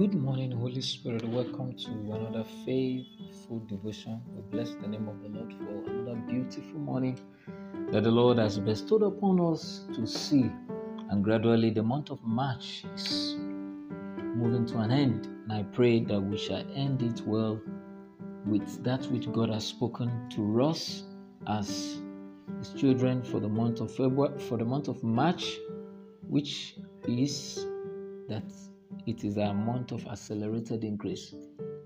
Good morning, Holy Spirit. Welcome to another faithful devotion. We bless the name of the Lord for another beautiful morning that the Lord has bestowed upon us to see. And gradually, the month of March is moving to an end. And I pray that we shall end it well with that which God has spoken to us as His children for the month of February, for the month of March, which is that it is a month of accelerated increase.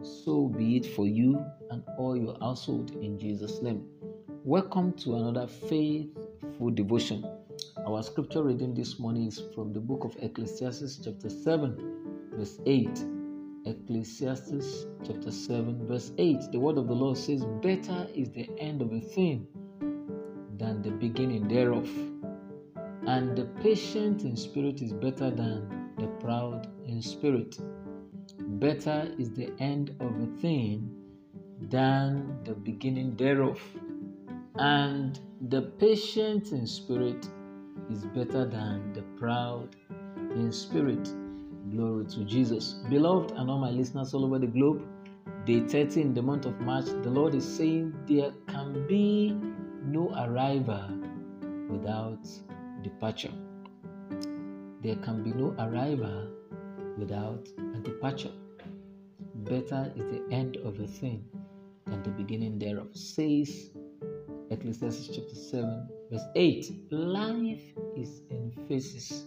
So be it for you and all your household in Jesus' name. Welcome to another faithful devotion. Our scripture reading this morning is from the book of Ecclesiastes, chapter 7, verse 8. Ecclesiastes chapter 7, verse 8. The word of the Lord says, Better is the end of a thing than the beginning thereof. And the patient in spirit is better than the proud in spirit. Better is the end of a thing than the beginning thereof. And the patient in spirit is better than the proud in spirit. Glory to Jesus. Beloved, and all my listeners all over the globe, day 30 in the month of March, the Lord is saying there can be no arrival without departure. There can be no arrival without a departure. Better is the end of a thing than the beginning thereof, says Ecclesiastes chapter 7, verse 8. Life is in phases,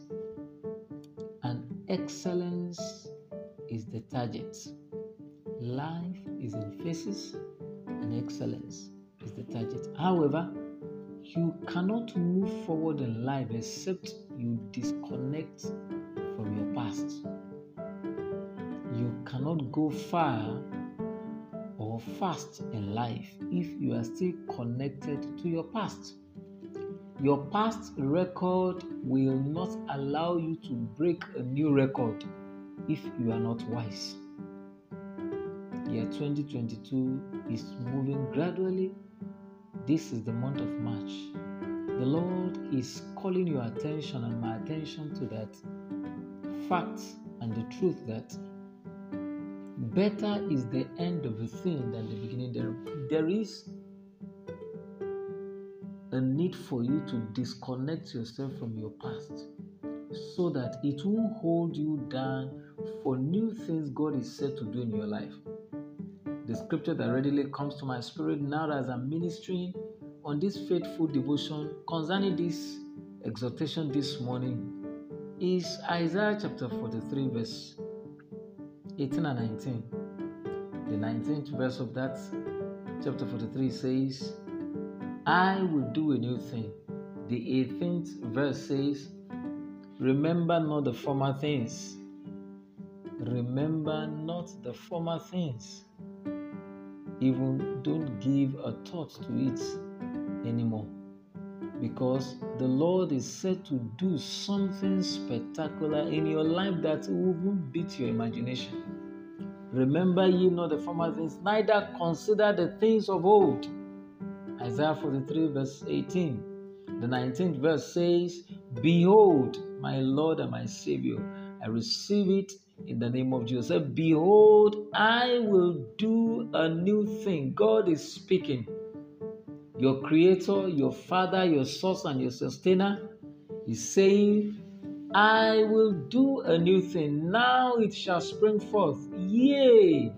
and excellence is the target. Life is in phases, and excellence is the target. However, you cannot move forward in life except you disconnect from your past. You cannot go far or fast in life if you are still connected to your past. Your past record will not allow you to break a new record if you are not wise. Year 2022 is moving gradually. This is the month of March. The Lord is calling your attention and my attention to that fact and the truth that better is the end of a thing than the beginning thereof. There is a need for you to disconnect yourself from your past so that it won't hold you down for new things God is set to do in your life. The scripture that readily comes to my spirit now as I'm ministering on this faithful devotion concerning this exhortation this morning is Isaiah chapter 43, verse 18 and 19. The 19th verse of that chapter 43 says, I will do a new thing. The 18th verse says, Remember not the former things. Remember not the former things. Even don't give a thought to it anymore. Because the Lord is set to do something spectacular in your life that will beat your imagination. Remember ye not the former things, neither consider the things of old. Isaiah 43, verse 18. The 19th verse says, Behold, my Lord and my Savior, I receive it in the name of Jesus. Behold, I will do a new thing. God is speaking. Your creator, your father, your source, and your sustainer is saying, I will do a new thing. Now it shall spring forth. Yea.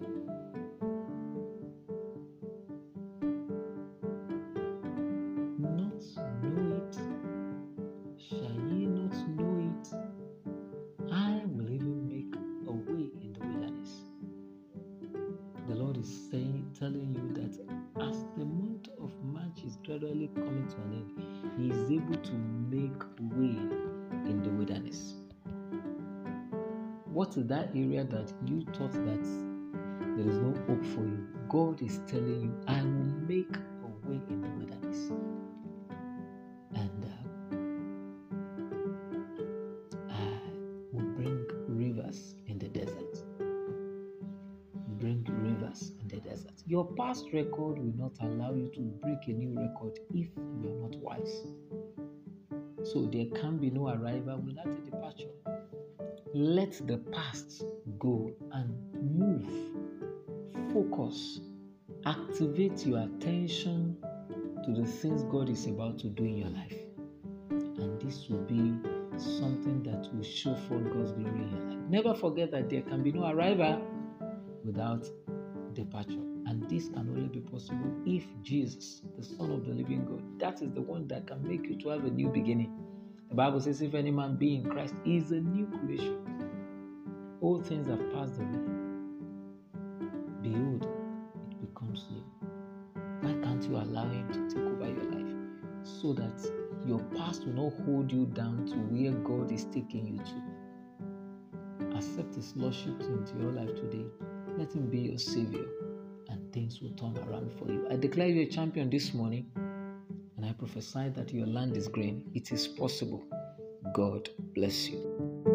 Saying, telling you that as the month of March is gradually coming to an end, He is able to make way in the wilderness. What is that area that you thought that there is no hope for you? God is telling you, I will make a way in the wilderness. Your past record will not allow you to break a new record if you are not wise. So there can be no arrival without a departure. let the past go and move. Focus. Activate your attention to the things God is about to do in your life. And this will be something that will show forth God's glory in your life. Never forget that there can be no arrival without departure. And this can only be possible if Jesus, the Son of the living God, that is the one that can make you to have a new beginning. The Bible says, if any man be in Christ, he is a new creation. All things have passed away. Behold, it becomes new. Why can't you allow him to take over your life so that your past will not hold you down to where God is taking you to? Accept his lordship into your life today. Let him be your savior things will turn around for you. I declare you a champion this morning and I prophesy that your land is green. It is possible. God bless you.